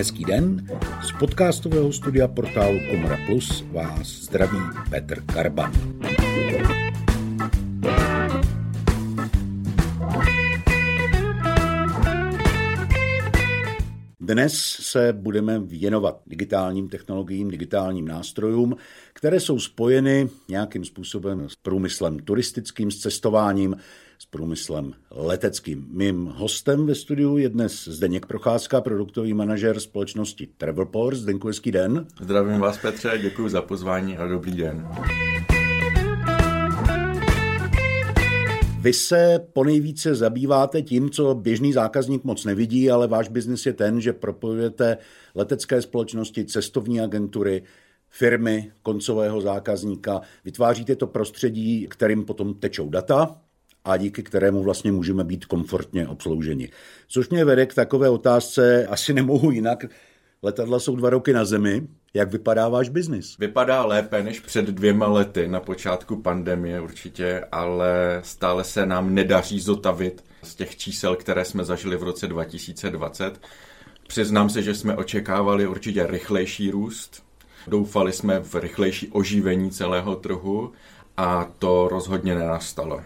Hezký den. Z podcastového studia portálu Komora Plus vás zdraví Petr Karban. Dnes se budeme věnovat digitálním technologiím, digitálním nástrojům, které jsou spojeny nějakým způsobem s průmyslem turistickým, s cestováním, s průmyslem leteckým. Mým hostem ve studiu je dnes Zdeněk Procházka, produktový manažer společnosti Travelport. Zdenku, hezký den. Zdravím vás, Petře, děkuji za pozvání a dobrý den. Vy se ponejvíce zabýváte tím, co běžný zákazník moc nevidí, ale váš biznis je ten, že propojujete letecké společnosti, cestovní agentury, firmy, koncového zákazníka, vytváříte to prostředí, kterým potom tečou data a díky kterému vlastně můžeme být komfortně obslouženi. Což mě vede k takové otázce, asi nemohu jinak, letadla jsou dva roky na zemi, jak vypadá váš biznis? Vypadá lépe než před dvěma lety na počátku pandemie určitě, ale stále se nám nedaří zotavit z těch čísel, které jsme zažili v roce 2020. Přiznám se, že jsme očekávali určitě rychlejší růst. Doufali jsme v rychlejší oživení celého trhu a to rozhodně nenastalo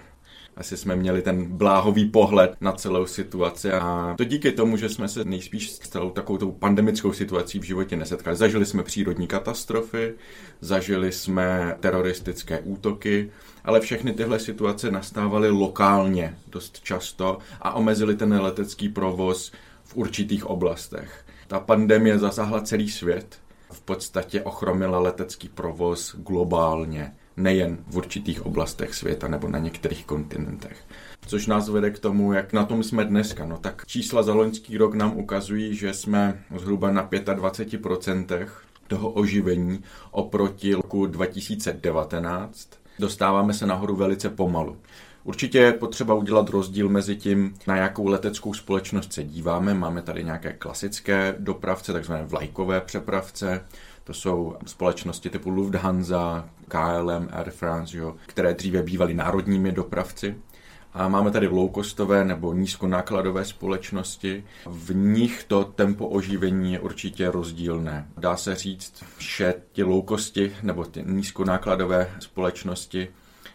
asi jsme měli ten bláhový pohled na celou situaci a to díky tomu, že jsme se nejspíš s celou takovou tou pandemickou situací v životě nesetkali. Zažili jsme přírodní katastrofy, zažili jsme teroristické útoky, ale všechny tyhle situace nastávaly lokálně dost často a omezili ten letecký provoz v určitých oblastech. Ta pandemie zasáhla celý svět, v podstatě ochromila letecký provoz globálně nejen v určitých oblastech světa nebo na některých kontinentech. Což nás vede k tomu, jak na tom jsme dneska. No tak čísla za loňský rok nám ukazují, že jsme zhruba na 25% toho oživení oproti roku 2019. Dostáváme se nahoru velice pomalu. Určitě je potřeba udělat rozdíl mezi tím, na jakou leteckou společnost se díváme. Máme tady nějaké klasické dopravce, takzvané vlajkové přepravce, to jsou společnosti typu Lufthansa, KLM, Air France, jo, které dříve bývaly národními dopravci. A máme tady low-costové nebo nízkonákladové společnosti. V nich to tempo oživení je určitě rozdílné. Dá se říct, že ti low-costi nebo ty nízkonákladové společnosti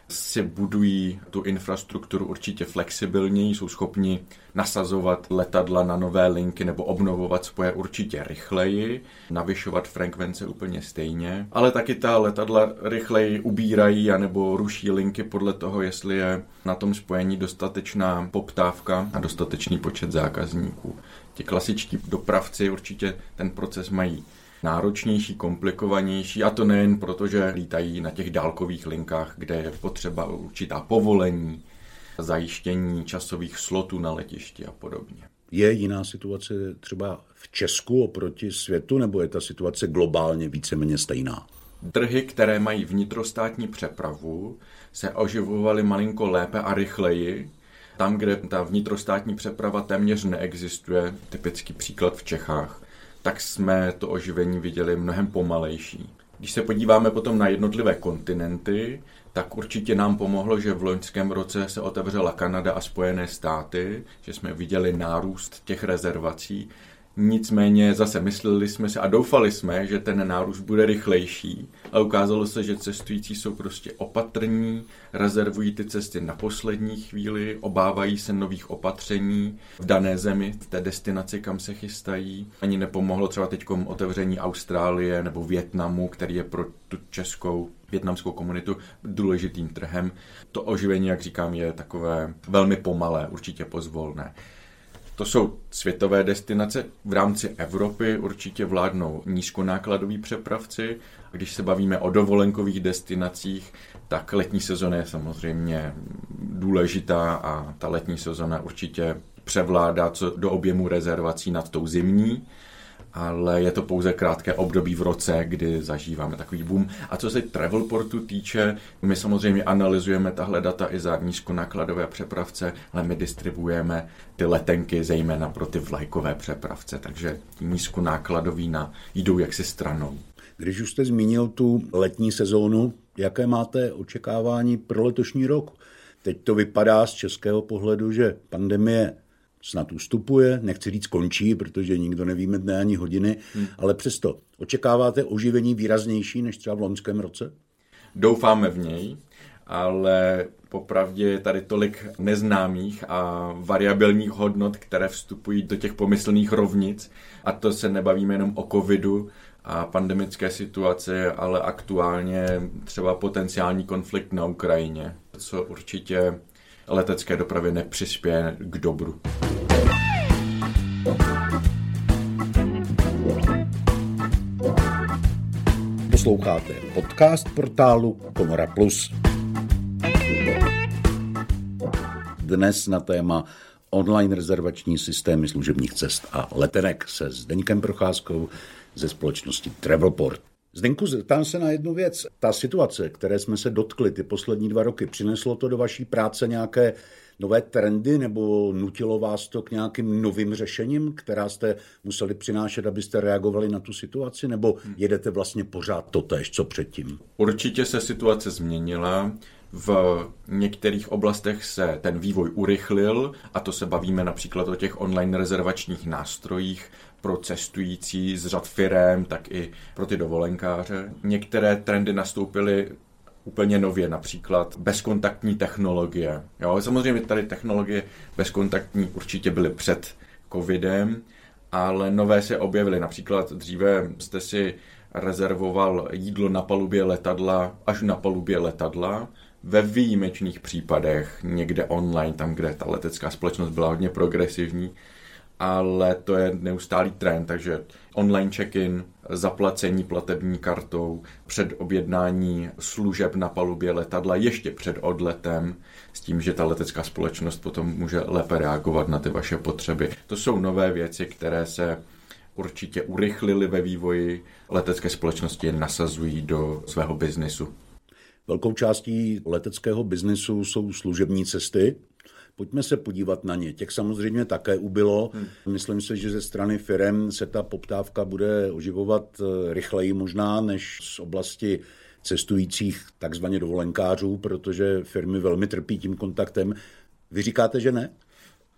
si budují tu infrastrukturu určitě flexibilněji, jsou schopni nasazovat letadla na nové linky nebo obnovovat spoje určitě rychleji, navyšovat frekvence úplně stejně, ale taky ta letadla rychleji ubírají anebo ruší linky podle toho, jestli je na tom spojení dostatečná poptávka a dostatečný počet zákazníků. Ti klasičtí dopravci určitě ten proces mají náročnější, komplikovanější a to nejen proto, že lítají na těch dálkových linkách, kde je potřeba určitá povolení, zajištění časových slotů na letišti a podobně. Je jiná situace třeba v Česku oproti světu, nebo je ta situace globálně víceméně stejná? Trhy, které mají vnitrostátní přepravu, se oživovaly malinko lépe a rychleji. Tam, kde ta vnitrostátní přeprava téměř neexistuje, typický příklad v Čechách, tak jsme to oživení viděli mnohem pomalejší. Když se podíváme potom na jednotlivé kontinenty, tak určitě nám pomohlo, že v loňském roce se otevřela Kanada a Spojené státy, že jsme viděli nárůst těch rezervací Nicméně zase mysleli jsme si a doufali jsme, že ten nárůst bude rychlejší, ale ukázalo se, že cestující jsou prostě opatrní, rezervují ty cesty na poslední chvíli, obávají se nových opatření v dané zemi, v té destinaci, kam se chystají. Ani nepomohlo třeba teď otevření Austrálie nebo Větnamu, který je pro tu českou větnamskou komunitu důležitým trhem. To oživení, jak říkám, je takové velmi pomalé, určitě pozvolné. To jsou světové destinace. V rámci Evropy určitě vládnou nízkonákladoví přepravci. Když se bavíme o dovolenkových destinacích, tak letní sezóna je samozřejmě důležitá a ta letní sezóna určitě převládá co do objemu rezervací nad tou zimní ale je to pouze krátké období v roce, kdy zažíváme takový boom. A co se Travelportu týče, my samozřejmě analyzujeme tahle data i za nízkonákladové přepravce, ale my distribuujeme ty letenky zejména pro ty vlajkové přepravce, takže nízkonákladový na, jdou jaksi stranou. Když už jste zmínil tu letní sezónu, jaké máte očekávání pro letošní rok? Teď to vypadá z českého pohledu, že pandemie snad ustupuje, nechci říct končí, protože nikdo nevíme dne ani hodiny, hmm. ale přesto očekáváte oživení výraznější než třeba v loňském roce? Doufáme v něj, ale popravdě je tady tolik neznámých a variabilních hodnot, které vstupují do těch pomyslných rovnic a to se nebavíme jenom o covidu a pandemické situaci, ale aktuálně třeba potenciální konflikt na Ukrajině, co určitě letecké dopravě nepřispěje k dobru. Posloucháte podcast portálu Komora Plus. Dnes na téma online rezervační systémy služebních cest a letenek se Zdeňkem Procházkou ze společnosti Travelport. Zdenku, zeptám se na jednu věc. Ta situace, které jsme se dotkli ty poslední dva roky, přineslo to do vaší práce nějaké nové trendy nebo nutilo vás to k nějakým novým řešením, která jste museli přinášet, abyste reagovali na tu situaci, nebo jedete vlastně pořád to tež, co předtím? Určitě se situace změnila. V některých oblastech se ten vývoj urychlil, a to se bavíme například o těch online rezervačních nástrojích pro cestující z řad firem, tak i pro ty dovolenkáře. Některé trendy nastoupily úplně nově, například bezkontaktní technologie. Jo, samozřejmě tady technologie bezkontaktní určitě byly před covidem, ale nové se objevily. Například dříve jste si rezervoval jídlo na palubě letadla až na palubě letadla, ve výjimečných případech někde online, tam, kde ta letecká společnost byla hodně progresivní, ale to je neustálý trend, takže online check-in, zaplacení platební kartou, před objednání služeb na palubě letadla ještě před odletem, s tím, že ta letecká společnost potom může lépe reagovat na ty vaše potřeby. To jsou nové věci, které se určitě urychlily ve vývoji. Letecké společnosti nasazují do svého biznisu. Velkou částí leteckého biznesu jsou služební cesty. Pojďme se podívat na ně. Těch samozřejmě také ubylo. Hmm. Myslím si, že ze strany firm se ta poptávka bude oživovat eh, rychleji možná než z oblasti cestujících takzvaně dovolenkářů, protože firmy velmi trpí tím kontaktem. Vy říkáte, že ne?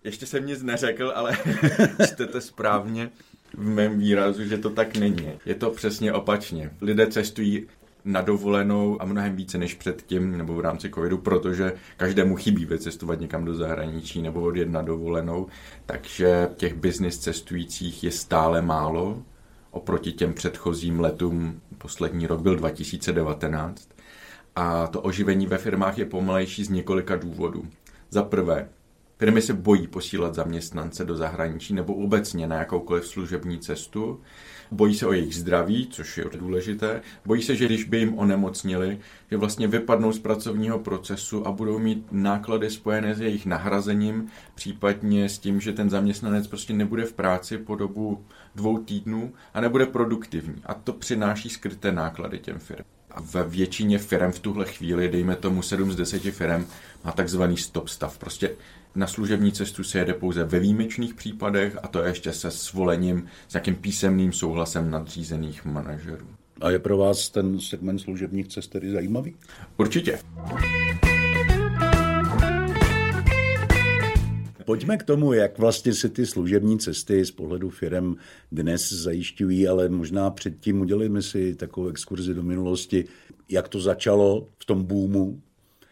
Ještě jsem nic neřekl, ale čtete správně v mém výrazu, že to tak není. Je to přesně opačně. Lidé cestují na dovolenou a mnohem více než předtím nebo v rámci covidu, protože každému chybí vycestovat někam do zahraničí nebo odjet na dovolenou, takže těch business cestujících je stále málo oproti těm předchozím letům. Poslední rok byl 2019 a to oživení ve firmách je pomalejší z několika důvodů. Za prvé, Firmy se bojí posílat zaměstnance do zahraničí nebo obecně na jakoukoliv služební cestu. Bojí se o jejich zdraví, což je důležité. Bojí se, že když by jim onemocnili, že vlastně vypadnou z pracovního procesu a budou mít náklady spojené s jejich nahrazením, případně s tím, že ten zaměstnanec prostě nebude v práci po dobu dvou týdnů a nebude produktivní. A to přináší skryté náklady těm firmám. A ve většině firm v tuhle chvíli, dejme tomu 7 z 10 firm, má takzvaný stop stav. Prostě na služební cestu se jede pouze ve výjimečných případech a to ještě se svolením, s jakým písemným souhlasem nadřízených manažerů. A je pro vás ten segment služebních cest tedy zajímavý? Určitě. Pojďme k tomu, jak vlastně si ty služební cesty z pohledu firm dnes zajišťují, ale možná předtím udělíme si takovou exkurzi do minulosti, jak to začalo v tom boomu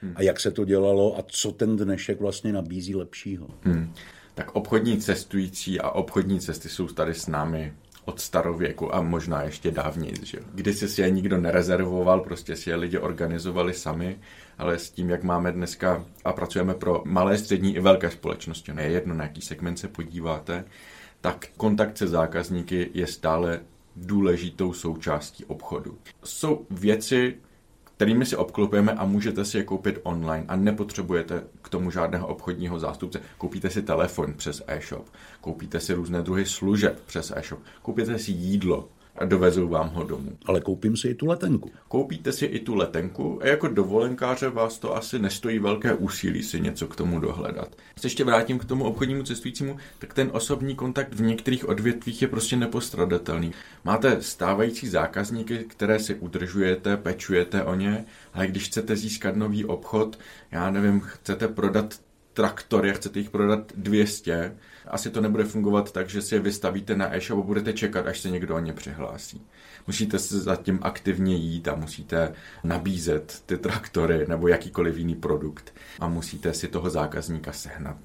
hmm. a jak se to dělalo a co ten dnešek vlastně nabízí lepšího. Hmm. Tak obchodní cestující a obchodní cesty jsou tady s námi od starověku a možná ještě dávněji. Že? Kdy si je nikdo nerezervoval, prostě si je lidi organizovali sami, ale s tím, jak máme dneska a pracujeme pro malé, střední i velké společnosti, ne jedno, na jaký segment se podíváte, tak kontakt se zákazníky je stále důležitou součástí obchodu. Jsou věci, kterými si obklopujeme a můžete si je koupit online a nepotřebujete k tomu žádného obchodního zástupce. Koupíte si telefon přes e-shop, koupíte si různé druhy služeb přes e-shop, koupíte si jídlo a dovezou vám ho domů. Ale koupím si i tu letenku. Koupíte si i tu letenku a jako dovolenkáře vás to asi nestojí velké úsilí si něco k tomu dohledat. Se ještě vrátím k tomu obchodnímu cestujícímu, tak ten osobní kontakt v některých odvětvích je prostě nepostradatelný. Máte stávající zákazníky, které si udržujete, pečujete o ně, ale když chcete získat nový obchod, já nevím, chcete prodat traktory a chcete jich prodat 200, asi to nebude fungovat tak, že si je vystavíte na e-shop a budete čekat, až se někdo o ně přihlásí. Musíte se zatím aktivně jít a musíte nabízet ty traktory nebo jakýkoliv jiný produkt a musíte si toho zákazníka sehnat.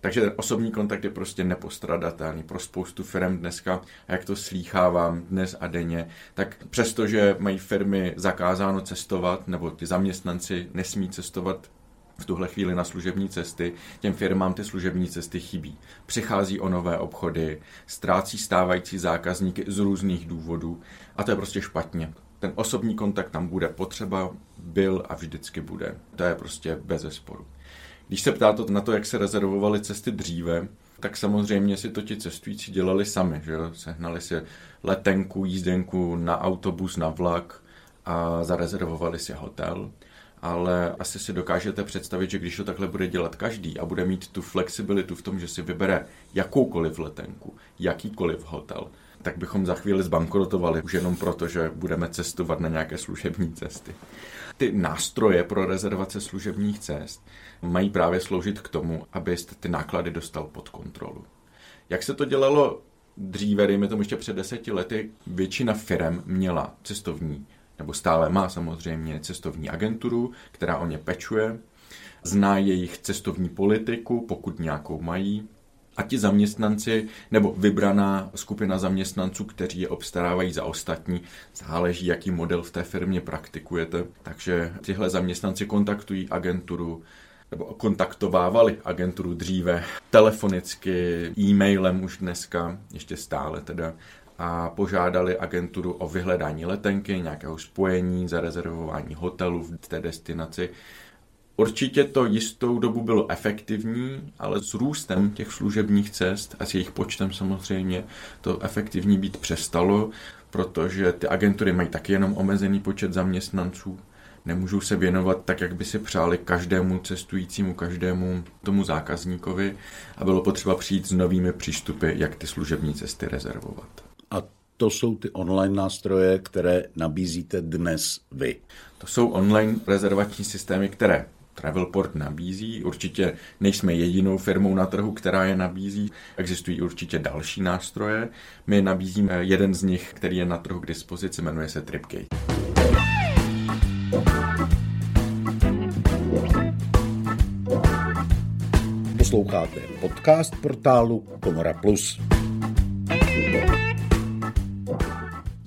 Takže ten osobní kontakt je prostě nepostradatelný pro spoustu firm dneska. A jak to slýchávám dnes a denně, tak přestože mají firmy zakázáno cestovat, nebo ty zaměstnanci nesmí cestovat v tuhle chvíli na služební cesty, těm firmám ty služební cesty chybí. Přichází o nové obchody, ztrácí stávající zákazníky z různých důvodů a to je prostě špatně. Ten osobní kontakt tam bude potřeba, byl a vždycky bude. To je prostě bez zesporu. Když se ptáte na to, jak se rezervovaly cesty dříve, tak samozřejmě si to ti cestující dělali sami, že? Sehnali si letenku, jízdenku na autobus, na vlak a zarezervovali si hotel. Ale asi si dokážete představit, že když to takhle bude dělat každý a bude mít tu flexibilitu v tom, že si vybere jakoukoliv letenku, jakýkoliv hotel, tak bychom za chvíli zbankrotovali už jenom proto, že budeme cestovat na nějaké služební cesty. Ty nástroje pro rezervace služebních cest mají právě sloužit k tomu, abyste ty náklady dostal pod kontrolu. Jak se to dělalo dříve, dejme tomu ještě před deseti lety, většina firm měla cestovní, nebo stále má samozřejmě cestovní agenturu, která o ně pečuje, zná jejich cestovní politiku, pokud nějakou mají, a ti zaměstnanci nebo vybraná skupina zaměstnanců, kteří je obstarávají za ostatní, záleží, jaký model v té firmě praktikujete. Takže tihle zaměstnanci kontaktují agenturu, nebo kontaktovávali agenturu dříve telefonicky, e-mailem už dneska, ještě stále teda, a požádali agenturu o vyhledání letenky, nějakého spojení, zarezervování hotelu v té destinaci. Určitě to jistou dobu bylo efektivní, ale s růstem těch služebních cest a s jejich počtem samozřejmě to efektivní být přestalo, protože ty agentury mají taky jenom omezený počet zaměstnanců nemůžou se věnovat tak, jak by si přáli každému cestujícímu, každému tomu zákazníkovi a bylo potřeba přijít s novými přístupy, jak ty služební cesty rezervovat. A to jsou ty online nástroje, které nabízíte dnes vy. To jsou online rezervační systémy, které Travelport nabízí. Určitě nejsme jedinou firmou na trhu, která je nabízí. Existují určitě další nástroje. My nabízíme jeden z nich, který je na trhu k dispozici, jmenuje se Tripgate. Posloucháte podcast portálu Komora Plus.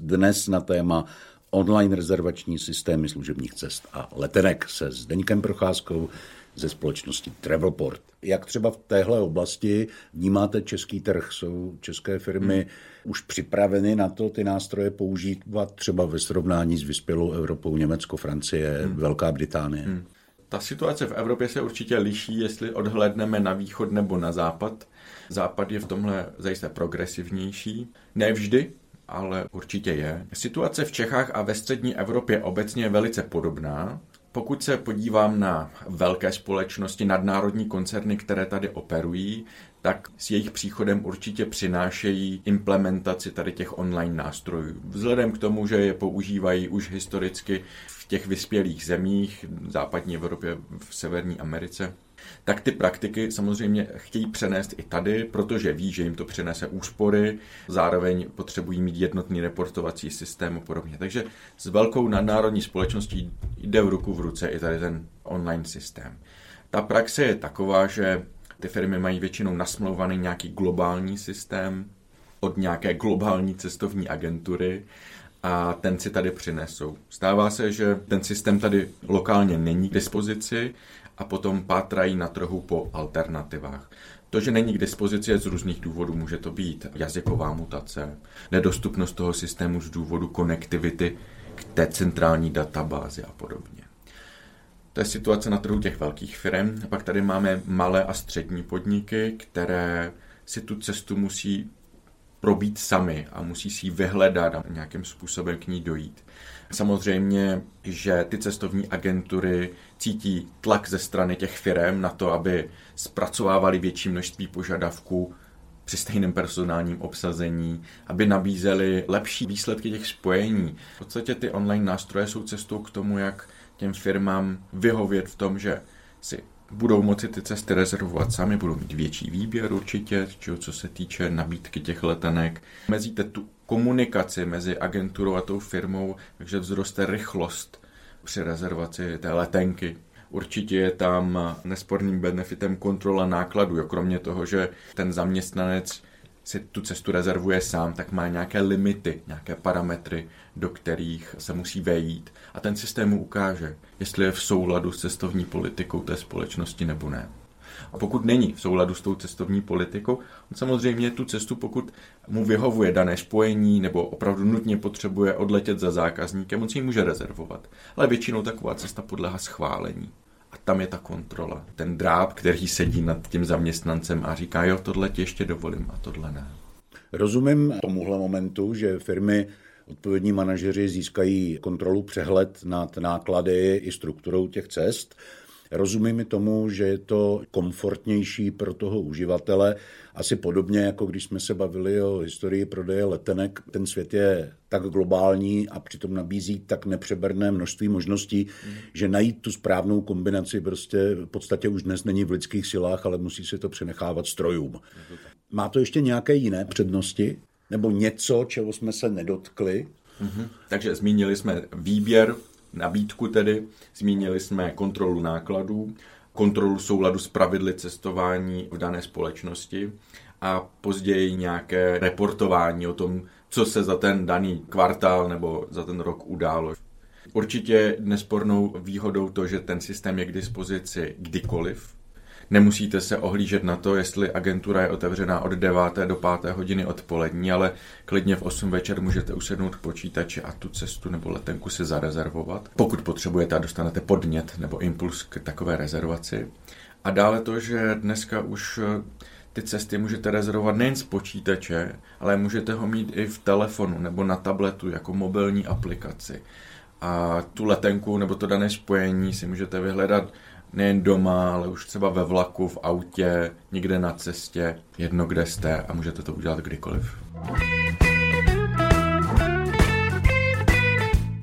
Dnes na téma online rezervační systémy služebních cest a letenek se Zdeňkem Procházkou ze společnosti Travelport. Jak třeba v téhle oblasti vnímáte český trh? Jsou české firmy hmm. už připraveny na to ty nástroje používat třeba ve srovnání s vyspělou Evropou, Německo, Francie, hmm. Velká Británie? Hmm. Ta situace v Evropě se určitě liší, jestli odhledneme na východ nebo na západ. Západ je v tomhle zajisté progresivnější. Ne vždy, ale určitě je. Situace v Čechách a ve střední Evropě obecně je velice podobná. Pokud se podívám na velké společnosti, nadnárodní koncerny, které tady operují, tak s jejich příchodem určitě přinášejí implementaci tady těch online nástrojů. Vzhledem k tomu, že je používají už historicky v těch vyspělých zemích, v západní Evropě, v Severní Americe, tak ty praktiky samozřejmě chtějí přenést i tady, protože ví, že jim to přinese úspory, zároveň potřebují mít jednotný reportovací systém a podobně. Takže s velkou nadnárodní společností jde v ruku v ruce i tady ten online systém. Ta praxe je taková, že ty firmy mají většinou nasmlouvaný nějaký globální systém od nějaké globální cestovní agentury a ten si tady přinesou. Stává se, že ten systém tady lokálně není k dispozici a potom pátrají na trhu po alternativách. To, že není k dispozici, z různých důvodů. Může to být jazyková mutace, nedostupnost toho systému z důvodu konektivity k té centrální databázi a podobně. To je situace na trhu těch velkých firm. Pak tady máme malé a střední podniky, které si tu cestu musí probít sami a musí si ji vyhledat a nějakým způsobem k ní dojít. Samozřejmě, že ty cestovní agentury cítí tlak ze strany těch firm na to, aby zpracovávali větší množství požadavků při stejném personálním obsazení, aby nabízeli lepší výsledky těch spojení. V podstatě ty online nástroje jsou cestou k tomu, jak těm firmám vyhovět v tom, že si budou moci ty cesty rezervovat sami, budou mít větší výběr určitě, čeho, co se týče nabídky těch letenek. Mezíte tu komunikaci mezi agenturou a tou firmou, takže vzroste rychlost při rezervaci té letenky. Určitě je tam nesporným benefitem kontrola nákladů, jo. kromě toho, že ten zaměstnanec si tu cestu rezervuje sám, tak má nějaké limity, nějaké parametry, do kterých se musí vejít a ten systém mu ukáže, jestli je v souladu s cestovní politikou té společnosti nebo ne. A pokud není v souladu s tou cestovní politikou, on samozřejmě tu cestu, pokud mu vyhovuje dané spojení nebo opravdu nutně potřebuje odletět za zákazníkem, on si ji může rezervovat. Ale většinou taková cesta podlehá schválení. A tam je ta kontrola. Ten dráb, který sedí nad tím zaměstnancem a říká, jo, tohle ti ještě dovolím a tohle ne. Rozumím tomuhle momentu, že firmy odpovědní manažeři získají kontrolu, přehled nad náklady i strukturou těch cest. Rozumím tomu, že je to komfortnější pro toho uživatele. Asi podobně, jako když jsme se bavili o historii prodeje letenek, ten svět je tak globální a přitom nabízí tak nepřeberné množství možností, mm. že najít tu správnou kombinaci prostě v podstatě už dnes není v lidských silách, ale musí se to přenechávat strojům. Má to ještě nějaké jiné přednosti? Nebo něco, čeho jsme se nedotkli? Mm-hmm. Takže zmínili jsme výběr nabídku tedy, zmínili jsme kontrolu nákladů, kontrolu souladu s pravidly cestování v dané společnosti a později nějaké reportování o tom, co se za ten daný kvartál nebo za ten rok událo. Určitě nespornou výhodou to, že ten systém je k dispozici kdykoliv, Nemusíte se ohlížet na to, jestli agentura je otevřená od 9. do 5. hodiny odpolední, ale klidně v 8 večer můžete usednout k počítači a tu cestu nebo letenku si zarezervovat. Pokud potřebujete a dostanete podnět nebo impuls k takové rezervaci. A dále to, že dneska už eh, ty cesty můžete rezervovat nejen z počítače, ale můžete ho mít i v telefonu nebo na tabletu jako mobilní aplikaci. A tu letenku nebo to dané spojení si můžete vyhledat nejen doma, ale už třeba ve vlaku, v autě, někde na cestě, jedno kde jste a můžete to udělat kdykoliv.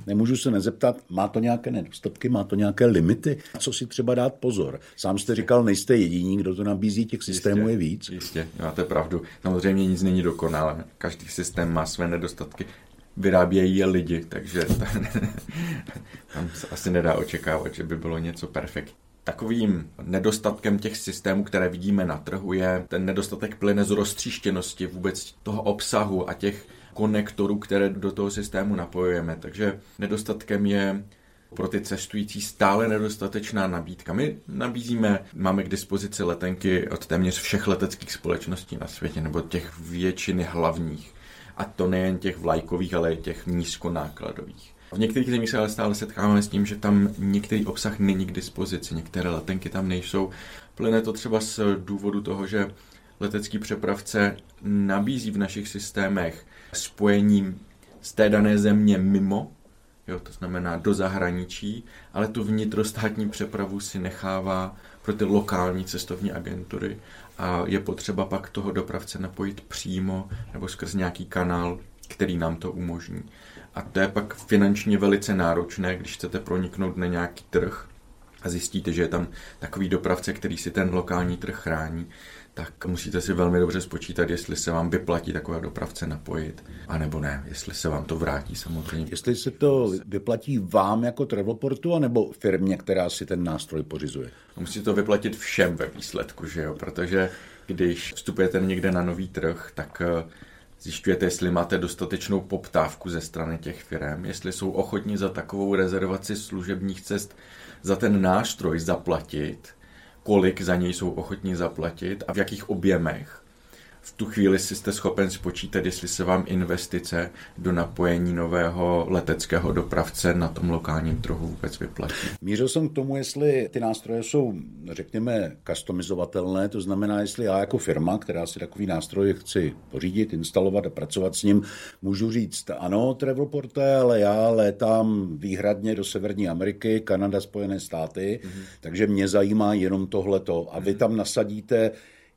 Nemůžu se nezeptat, má to nějaké nedostatky, má to nějaké limity? Co si třeba dát pozor? Sám jste říkal, nejste jediní, kdo to nabízí, těch systémů jistě, je víc. Jistě, máte pravdu. Samozřejmě nic není dokonalé. Každý systém má své nedostatky. Vyrábějí je lidi, takže tam se asi nedá očekávat, že by bylo něco perfektní. Takovým nedostatkem těch systémů, které vidíme na trhu, je ten nedostatek plyne z roztříštěnosti vůbec toho obsahu a těch konektorů, které do toho systému napojujeme. Takže nedostatkem je pro ty cestující stále nedostatečná nabídka. My nabízíme, máme k dispozici letenky od téměř všech leteckých společností na světě, nebo těch většiny hlavních. A to nejen těch vlajkových, ale i těch nízkonákladových. V některých zemích se ale stále setkáváme s tím, že tam některý obsah není k dispozici, některé letenky tam nejsou. Plyne to třeba z důvodu toho, že letecký přepravce nabízí v našich systémech spojení z té dané země mimo, jo, to znamená do zahraničí, ale tu vnitrostátní přepravu si nechává pro ty lokální cestovní agentury a je potřeba pak toho dopravce napojit přímo nebo skrz nějaký kanál, který nám to umožní. A to je pak finančně velice náročné, když chcete proniknout na nějaký trh a zjistíte, že je tam takový dopravce, který si ten lokální trh chrání, tak musíte si velmi dobře spočítat, jestli se vám vyplatí takové dopravce napojit, anebo ne, jestli se vám to vrátí samozřejmě. Jestli se to vyplatí vám jako travelportu, anebo firmě, která si ten nástroj pořizuje? Musí to vyplatit všem ve výsledku, že jo? protože když vstupujete někde na nový trh, tak eh, Zjišťujete, jestli máte dostatečnou poptávku ze strany těch firm, jestli jsou ochotní za takovou rezervaci služebních cest za ten nástroj zaplatit, kolik za něj jsou ochotní zaplatit a v jakých objemech v tu chvíli si jste schopen spočítat, jestli se vám investice do napojení nového leteckého dopravce na tom lokálním trhu vůbec vyplatí. Mířil jsem k tomu, jestli ty nástroje jsou, řekněme, customizovatelné, to znamená, jestli já jako firma, která si takový nástroj chci pořídit, instalovat a pracovat s ním, můžu říct, ano, Travelporte, ale já létám výhradně do Severní Ameriky, Kanada, Spojené státy, mm-hmm. takže mě zajímá jenom tohleto. A vy mhm. tam nasadíte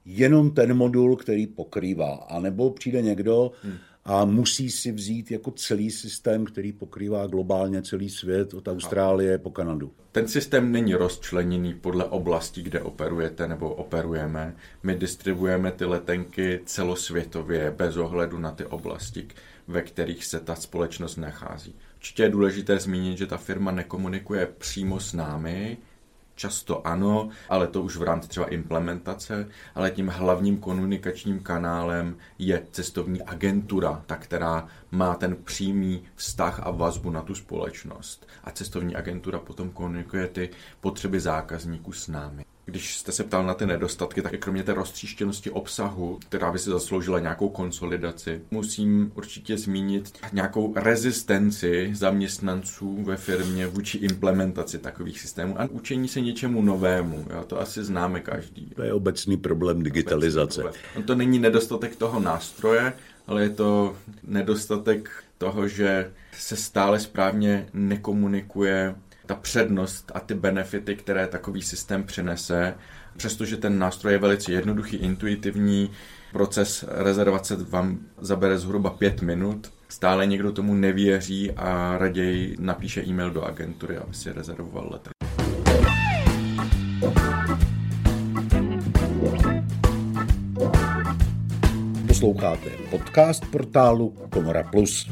jenom ten modul, který pokrývá. A nebo přijde někdo hmm. a musí si vzít jako celý systém, který pokrývá globálně celý svět od Austrálie po Kanadu. Ten systém není rozčleněný podle oblasti, kde operujete nebo operujeme. My distribuujeme ty letenky celosvětově bez ohledu na ty oblasti, ve kterých se ta společnost nachází. Určitě je důležité zmínit, že ta firma nekomunikuje přímo s námi, Často ano, ale to už v rámci třeba implementace, ale tím hlavním komunikačním kanálem je cestovní agentura, ta, která má ten přímý vztah a vazbu na tu společnost. A cestovní agentura potom komunikuje ty potřeby zákazníků s námi. Když jste se ptal na ty nedostatky, tak kromě té roztříštěnosti obsahu, která by si zasloužila nějakou konsolidaci, musím určitě zmínit nějakou rezistenci zaměstnanců ve firmě vůči implementaci takových systémů a učení se něčemu novému. Jo, to asi známe každý. To je obecný problém digitalizace. Obecný problém. to není nedostatek toho nástroje, ale je to nedostatek toho, že se stále správně nekomunikuje ta přednost a ty benefity, které takový systém přinese, přestože ten nástroj je velice jednoduchý, intuitivní, proces rezervace vám zabere zhruba pět minut, stále někdo tomu nevěří a raději napíše e-mail do agentury, aby si rezervoval letek. Posloucháte podcast portálu Komora Plus.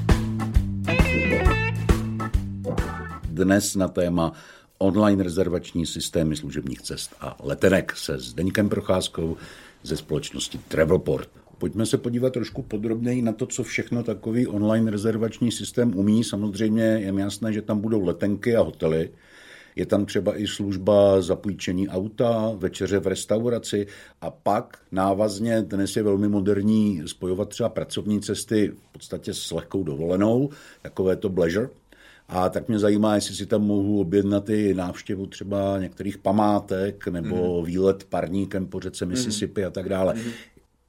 Dnes na téma online rezervační systémy služebních cest a letenek se Zdeňkem Procházkou ze společnosti Travelport. Pojďme se podívat trošku podrobněji na to, co všechno takový online rezervační systém umí. Samozřejmě je jasné, že tam budou letenky a hotely. Je tam třeba i služba zapůjčení auta, večeře v restauraci a pak návazně dnes je velmi moderní spojovat třeba pracovní cesty v podstatě s lehkou dovolenou, takové to pleasure, a tak mě zajímá, jestli si tam mohu objednat i návštěvu třeba některých památek nebo mm. výlet parníkem po řece mhm. Mississippi mm. a tak dále. Mm.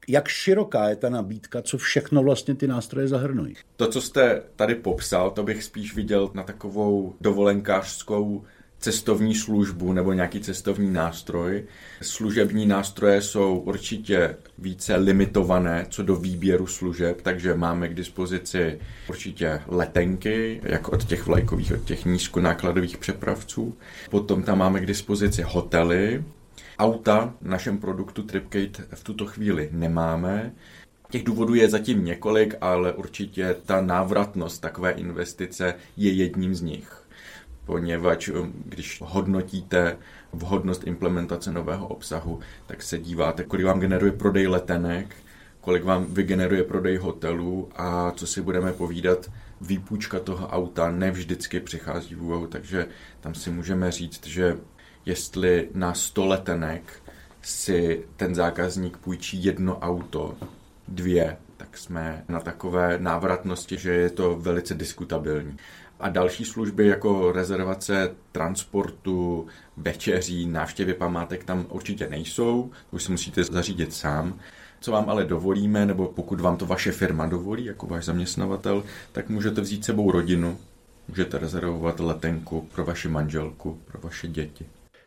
Jak široká je ta nabídka, co všechno vlastně ty nástroje zahrnují? To, co jste tady popsal, to bych spíš viděl na takovou dovolenkářskou cestovní službu nebo nějaký cestovní nástroj. Služební nástroje jsou určitě více limitované co do výběru služeb, takže máme k dispozici určitě letenky, jak od těch vlajkových, od těch nízkonákladových přepravců. Potom tam máme k dispozici hotely, auta v našem produktu TripKate v tuto chvíli nemáme. Těch důvodů je zatím několik, ale určitě ta návratnost takové investice je jedním z nich poněvadž um, když hodnotíte vhodnost implementace nového obsahu, tak se díváte, kolik vám generuje prodej letenek, kolik vám vygeneruje prodej hotelů a co si budeme povídat, výpůjčka toho auta nevždycky přichází v úvahu, takže tam si můžeme říct, že jestli na 100 letenek si ten zákazník půjčí jedno auto, dvě, tak jsme na takové návratnosti, že je to velice diskutabilní a další služby jako rezervace transportu, večeří, návštěvy památek tam určitě nejsou, už si musíte zařídit sám. Co vám ale dovolíme, nebo pokud vám to vaše firma dovolí, jako váš zaměstnavatel, tak můžete vzít sebou rodinu, můžete rezervovat letenku pro vaši manželku, pro vaše děti.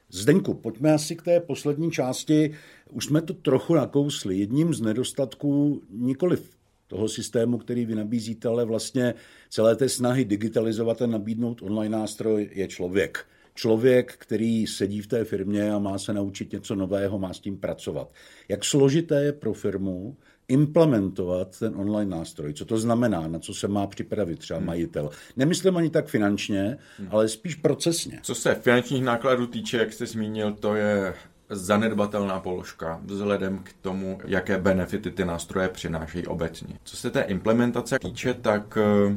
Zdeňku, pojďme asi k té poslední části. Už jsme to trochu nakousli. Jedním z nedostatků nikoliv toho systému, který vy nabízíte, ale vlastně celé té snahy digitalizovat a nabídnout online nástroj je člověk. Člověk, který sedí v té firmě a má se naučit něco nového, má s tím pracovat. Jak složité je pro firmu implementovat ten online nástroj. Co to znamená, na co se má připravit třeba hmm. majitel. Nemyslím ani tak finančně, hmm. ale spíš procesně. Co se finančních nákladů týče, jak jste zmínil, to je zanedbatelná položka vzhledem k tomu, jaké benefity ty nástroje přinášejí obecně. Co se té implementace týče, tak eh,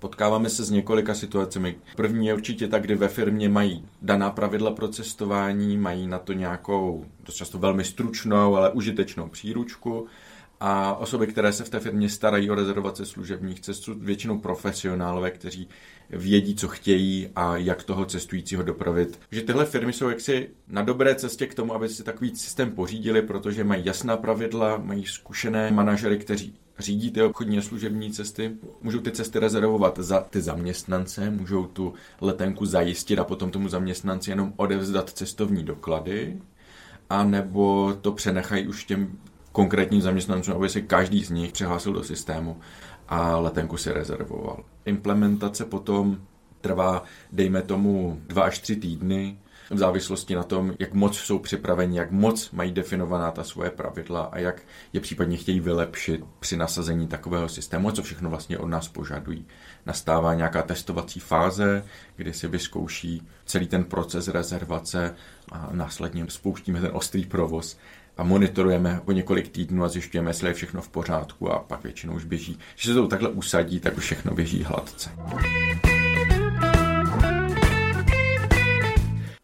Potkáváme se s několika situacemi. První je určitě tak, kdy ve firmě mají daná pravidla pro cestování, mají na to nějakou, dost často velmi stručnou, ale užitečnou příručku a osoby, které se v té firmě starají o rezervace služebních cest, jsou většinou profesionálové, kteří vědí, co chtějí a jak toho cestujícího dopravit. Že tyhle firmy jsou jaksi na dobré cestě k tomu, aby si takový systém pořídili, protože mají jasná pravidla, mají zkušené manažery, kteří řídí ty obchodní a služební cesty, můžou ty cesty rezervovat za ty zaměstnance, můžou tu letenku zajistit a potom tomu zaměstnanci jenom odevzdat cestovní doklady, a nebo to přenechají už těm konkrétním zaměstnancům, aby se každý z nich přihlásil do systému a letenku si rezervoval. Implementace potom trvá, dejme tomu, dva až tři týdny, v závislosti na tom, jak moc jsou připraveni, jak moc mají definovaná ta svoje pravidla a jak je případně chtějí vylepšit při nasazení takového systému co všechno vlastně od nás požadují. Nastává nějaká testovací fáze, kdy si vyzkouší celý ten proces rezervace a následně spouštíme ten ostrý provoz a monitorujeme po několik týdnů a zjišťujeme, jestli je všechno v pořádku a pak většinou už běží. Když se to takhle usadí, tak už všechno běží hladce.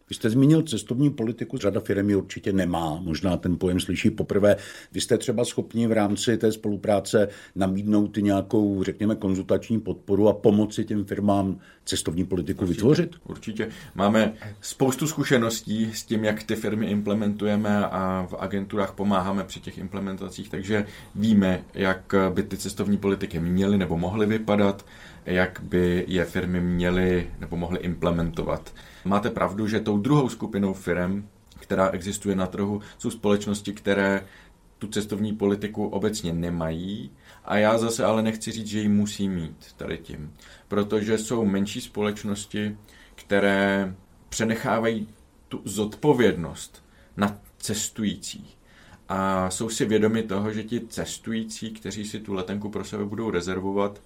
Vy jste zmínil cestovní politiku, řada firm ji určitě nemá, možná ten pojem slyší poprvé. Vy jste třeba schopni v rámci té spolupráce nabídnout nějakou, řekněme, konzultační podporu a pomoci těm firmám cestovní politiku určitě, vytvořit? Určitě. Máme spoustu zkušeností s tím, jak ty firmy implementujeme a v agenturách pomáháme při těch implementacích, takže víme, jak by ty cestovní politiky měly nebo mohly vypadat, jak by je firmy měly nebo mohly implementovat. Máte pravdu, že tou druhou skupinou firm, která existuje na trhu, jsou společnosti, které tu cestovní politiku obecně nemají a já zase ale nechci říct, že ji musí mít tady tím, protože jsou menší společnosti, které přenechávají tu zodpovědnost na cestujících a jsou si vědomi toho, že ti cestující, kteří si tu letenku pro sebe budou rezervovat,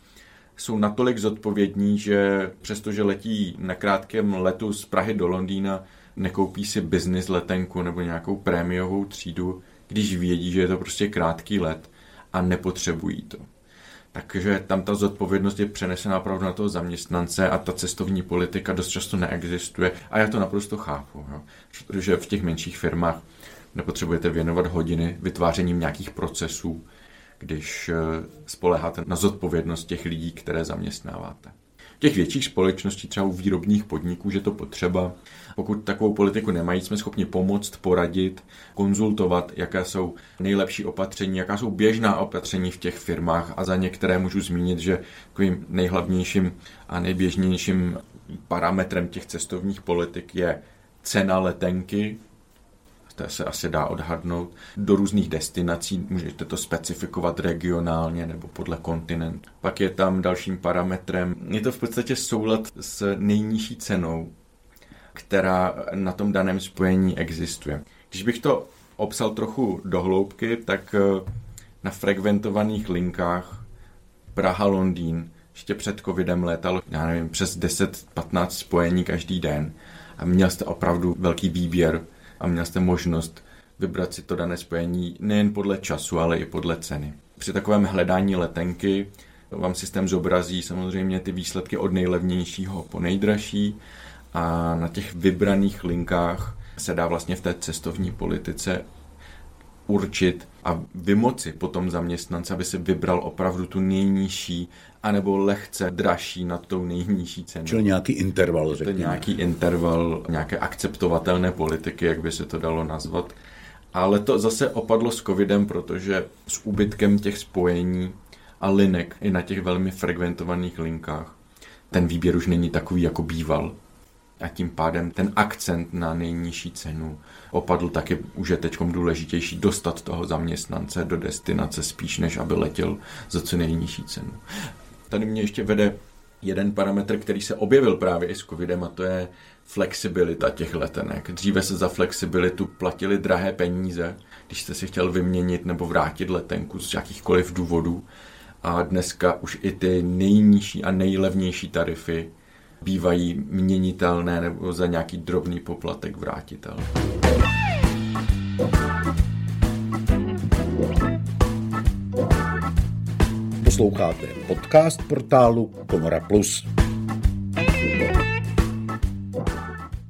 jsou natolik zodpovědní, že přestože letí na krátkém letu z Prahy do Londýna, nekoupí si business letenku nebo nějakou prémiovou třídu, když vědí, že je to prostě krátký let a nepotřebují to. Takže tam ta zodpovědnost je přenesená opravdu na toho zaměstnance a ta cestovní politika dost často neexistuje. A já to naprosto chápu, jo. protože v těch menších firmách nepotřebujete věnovat hodiny vytvářením nějakých procesů, když eh, spoleháte na zodpovědnost těch lidí, které zaměstnáváte. Těch větších společností, třeba u výrobních podniků, že to potřeba. Pokud takovou politiku nemají, jsme schopni pomoct, poradit, konzultovat, jaké jsou nejlepší opatření, jaká jsou běžná opatření v těch firmách a za některé můžu zmínit, že takovým nejhlavnějším a nejběžnějším parametrem těch cestovních politik je cena letenky, to se asi dá odhadnout, do různých destinací, můžete to specifikovat regionálně nebo podle kontinentu. Pak je tam dalším parametrem, je to v podstatě soulad s nejnižší cenou, která na tom daném spojení existuje. Když bych to obsal trochu do hloubky, tak eh, na frekventovaných linkách Praha-Londýn ještě před covidem létalo, já nevím, přes 10-15 spojení každý den a měl jste opravdu velký výběr a měl jste možnost vybrat si to dané spojení nejen podle času, ale i podle ceny. Při takovém hledání letenky vám systém zobrazí samozřejmě ty výsledky od nejlevnějšího po nejdražší a na těch vybraných linkách se dá vlastně v té cestovní politice určit a vymoci potom zaměstnance, aby si vybral opravdu tu nejnižší anebo lehce dražší nad tou nejnižší cenou. Čili nějaký interval, řekněme. To nějaký interval, nějaké akceptovatelné politiky, jak by se to dalo nazvat. Ale to zase opadlo s covidem, protože s úbytkem těch spojení a linek i na těch velmi frekventovaných linkách ten výběr už není takový, jako býval a tím pádem ten akcent na nejnižší cenu opadl taky už je teď důležitější dostat toho zaměstnance do destinace spíš, než aby letěl za co nejnižší cenu. Tady mě ještě vede jeden parametr, který se objevil právě i s covidem a to je flexibilita těch letenek. Dříve se za flexibilitu platili drahé peníze, když jste si chtěl vyměnit nebo vrátit letenku z jakýchkoliv důvodů. A dneska už i ty nejnižší a nejlevnější tarify bývají měnitelné nebo za nějaký drobný poplatek vrátitelné. Posloucháte podcast portálu Komora Plus.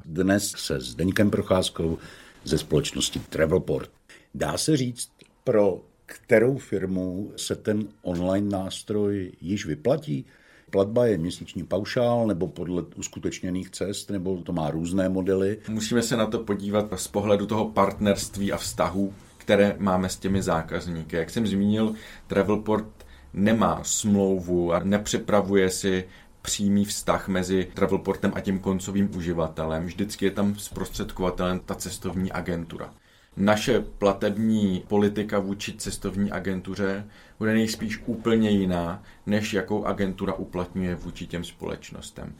Dnes se s Deníkem Procházkou ze společnosti Travelport. Dá se říct, pro kterou firmu se ten online nástroj již vyplatí? Platba je měsíční paušál nebo podle uskutečněných cest, nebo to má různé modely? Musíme se na to podívat z pohledu toho partnerství a vztahu, které máme s těmi zákazníky. Jak jsem zmínil, Travelport nemá smlouvu a nepřipravuje si přímý vztah mezi Travelportem a tím koncovým uživatelem. Vždycky je tam zprostředkovatelem ta cestovní agentura. naše platební politika vůči cestovní agentuře bude nejspíš úplně jiná, než jakou agentura uplatňuje vůči těm společnostem.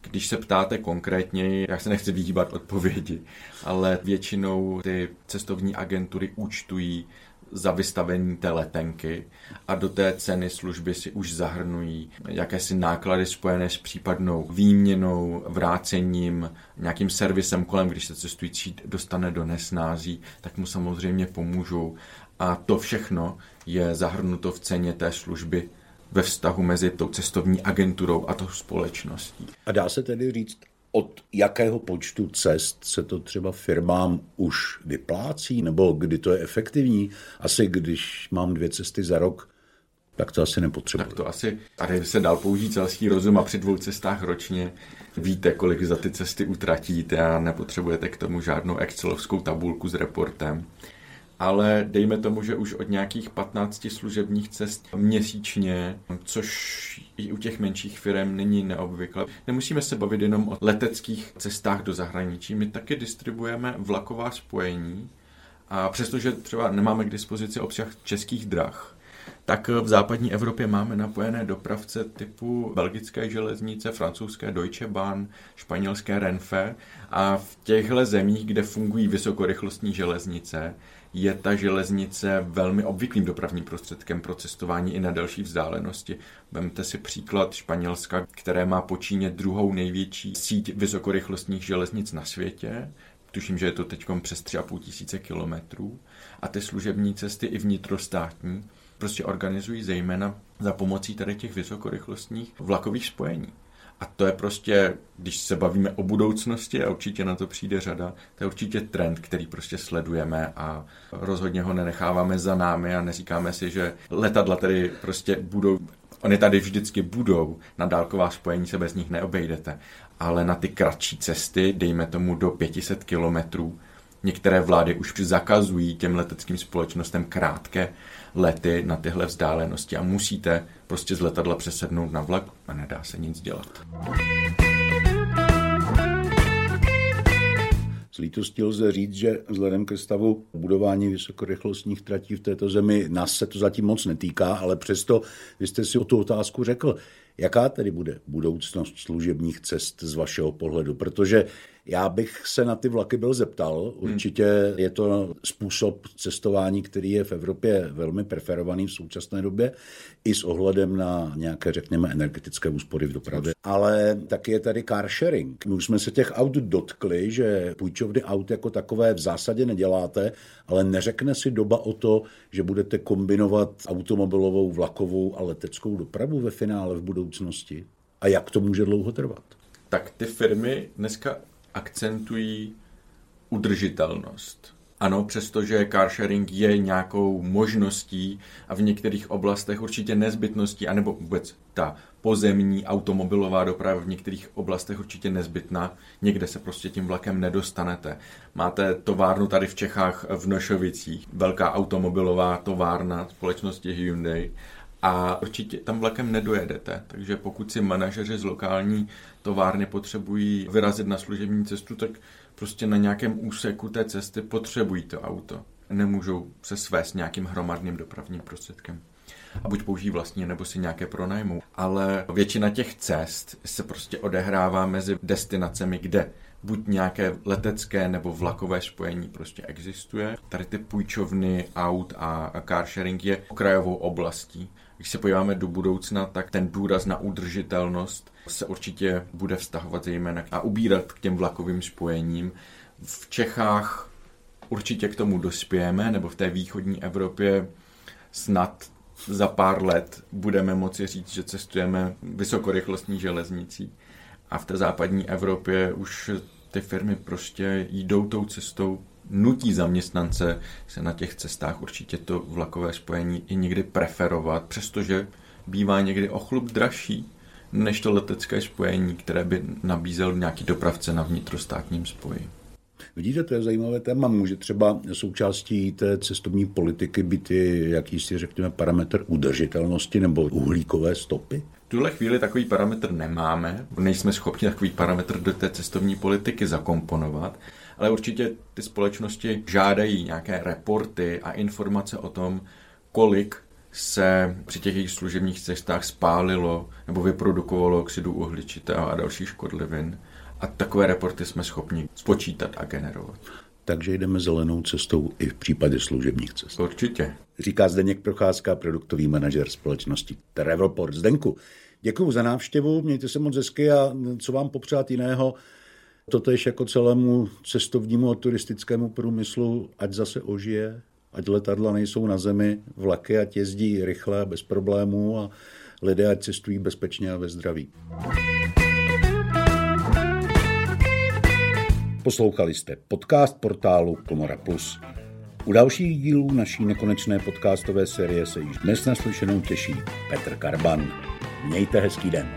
Když se ptáte konkrétně, já se nechci vyhýbat odpovědi, ale většinou ty cestovní agentury účtují za vystavení té letenky a do té ceny služby si už zahrnují jakési náklady spojené s případnou výměnou, vrácením, nějakým servisem kolem, když se cestující dostane do nesnází, tak mu samozřejmě pomůžou. A to všechno je zahrnuto v ceně té služby ve vztahu mezi tou cestovní agenturou a tou společností. A dá se tedy říct, od jakého počtu cest se to třeba firmám už vyplácí, nebo kdy to je efektivní? Asi když mám dvě cesty za rok, tak to asi nepotřebuji. Tak to asi, tady se dal použít celský rozum a při dvou cestách ročně víte, kolik za ty cesty utratíte a nepotřebujete k tomu žádnou excelovskou tabulku s reportem ale dejme tomu, že už od nějakých 15 služebních cest měsíčně, což i u těch menších firm není neobvyklé. Nemusíme se bavit jenom o leteckých cestách do zahraničí, my taky distribuujeme vlaková spojení. A přestože třeba nemáme k dispozici obsah českých drah, tak v západní Evropě máme napojené dopravce typu belgické železnice, francouzské Deutsche Bahn, španělské Renfe. A v těchto zemích, kde fungují vysokorychlostní železnice, je ta železnice velmi obvyklým dopravním prostředkem pro cestování i na delší vzdálenosti. Vemte si příklad Španělska, které má po Číně druhou největší síť vysokorychlostních železnic na světě. Tuším, že je to teď přes 3,5 tisíce kilometrů. A ty služební cesty i vnitrostátní prostě organizují zejména za pomocí tady těch vysokorychlostních vlakových spojení. A to je prostě, když se bavíme o budoucnosti a určitě na to přijde řada, to je určitě trend, který prostě sledujeme a rozhodně ho nenecháváme za námi a neříkáme si, že letadla tady prostě budou Oni tady vždycky budou, na dálková spojení se bez nich neobejdete, ale na ty kratší cesty, dejme tomu do 500 kilometrů, některé vlády už zakazují těm leteckým společnostem krátké lety na tyhle vzdálenosti a musíte prostě z letadla přesednout na vlak a nedá se nic dělat. S lítostí lze říct, že vzhledem ke stavu budování vysokorychlostních tratí v této zemi nás se to zatím moc netýká, ale přesto vy jste si o tu otázku řekl. Jaká tedy bude budoucnost služebních cest z vašeho pohledu? Protože já bych se na ty vlaky byl zeptal. Určitě je to způsob cestování, který je v Evropě velmi preferovaný v současné době, i s ohledem na nějaké, řekněme, energetické úspory v dopravě. Ale taky je tady car sharing. My už jsme se těch aut dotkli, že půjčovny aut jako takové v zásadě neděláte, ale neřekne si doba o to, že budete kombinovat automobilovou, vlakovou a leteckou dopravu ve finále v budoucnosti. A jak to může dlouho trvat? Tak ty firmy dneska akcentují udržitelnost. Ano, přestože car sharing je nějakou možností a v některých oblastech určitě nezbytností, anebo vůbec ta pozemní automobilová doprava v některých oblastech určitě nezbytná. Někde se prostě tím vlakem nedostanete. Máte továrnu tady v Čechách v Nošovicích, velká automobilová továrna společnosti Hyundai a určitě tam vlakem nedojedete. Takže pokud si manažeři z lokální továrny potřebují vyrazit na služební cestu, tak prostě na nějakém úseku té cesty potřebují to auto. Nemůžou se svést nějakým hromadným dopravním prostředkem. A buď použijí vlastně, nebo si nějaké pronajmou. Ale většina těch cest se prostě odehrává mezi destinacemi, kde buď nějaké letecké nebo vlakové spojení prostě existuje. Tady ty půjčovny aut a car sharing je okrajovou oblastí. Když se podíváme do budoucna, tak ten důraz na udržitelnost se určitě bude vztahovat zejména a ubírat k těm vlakovým spojením. V Čechách určitě k tomu dospějeme, nebo v té východní Evropě snad za pár let budeme moci říct, že cestujeme vysokorychlostní železnicí. A v té západní Evropě už ty firmy prostě jdou tou cestou, nutí zaměstnance se na těch cestách určitě to vlakové spojení i někdy preferovat, přestože bývá někdy o chlup dražší než to letecké spojení, které by nabízel nějaký dopravce na vnitrostátním spoji. Vidíte, to je zajímavé téma. Může třeba součástí té cestovní politiky být i jakýsi, řekněme, parametr udržitelnosti nebo uhlíkové stopy? V tuhle chvíli takový parametr nemáme, nejsme schopni takový parametr do té cestovní politiky zakomponovat, ale určitě ty společnosti žádají nějaké reporty a informace o tom, kolik se při těch jejich služebních cestách spálilo nebo vyprodukovalo oxidu uhličitého a dalších škodlivin. A takové reporty jsme schopni spočítat a generovat. Takže jdeme zelenou cestou i v případě služebních cest. Určitě. Říká Zdeněk Procházka, produktový manažer společnosti Travelport. Zdenku, děkuji za návštěvu, mějte se moc hezky a co vám popřát jiného, totež jako celému cestovnímu a turistickému průmyslu, ať zase ožije, ať letadla nejsou na zemi, vlaky ať jezdí rychle bez problémů a lidé ať cestují bezpečně a ve zdraví. Poslouchali jste podcast portálu Komora Plus. U dalších dílů naší nekonečné podcastové série se již dnes naslyšenou těší Petr Karban. Mějte hezký den.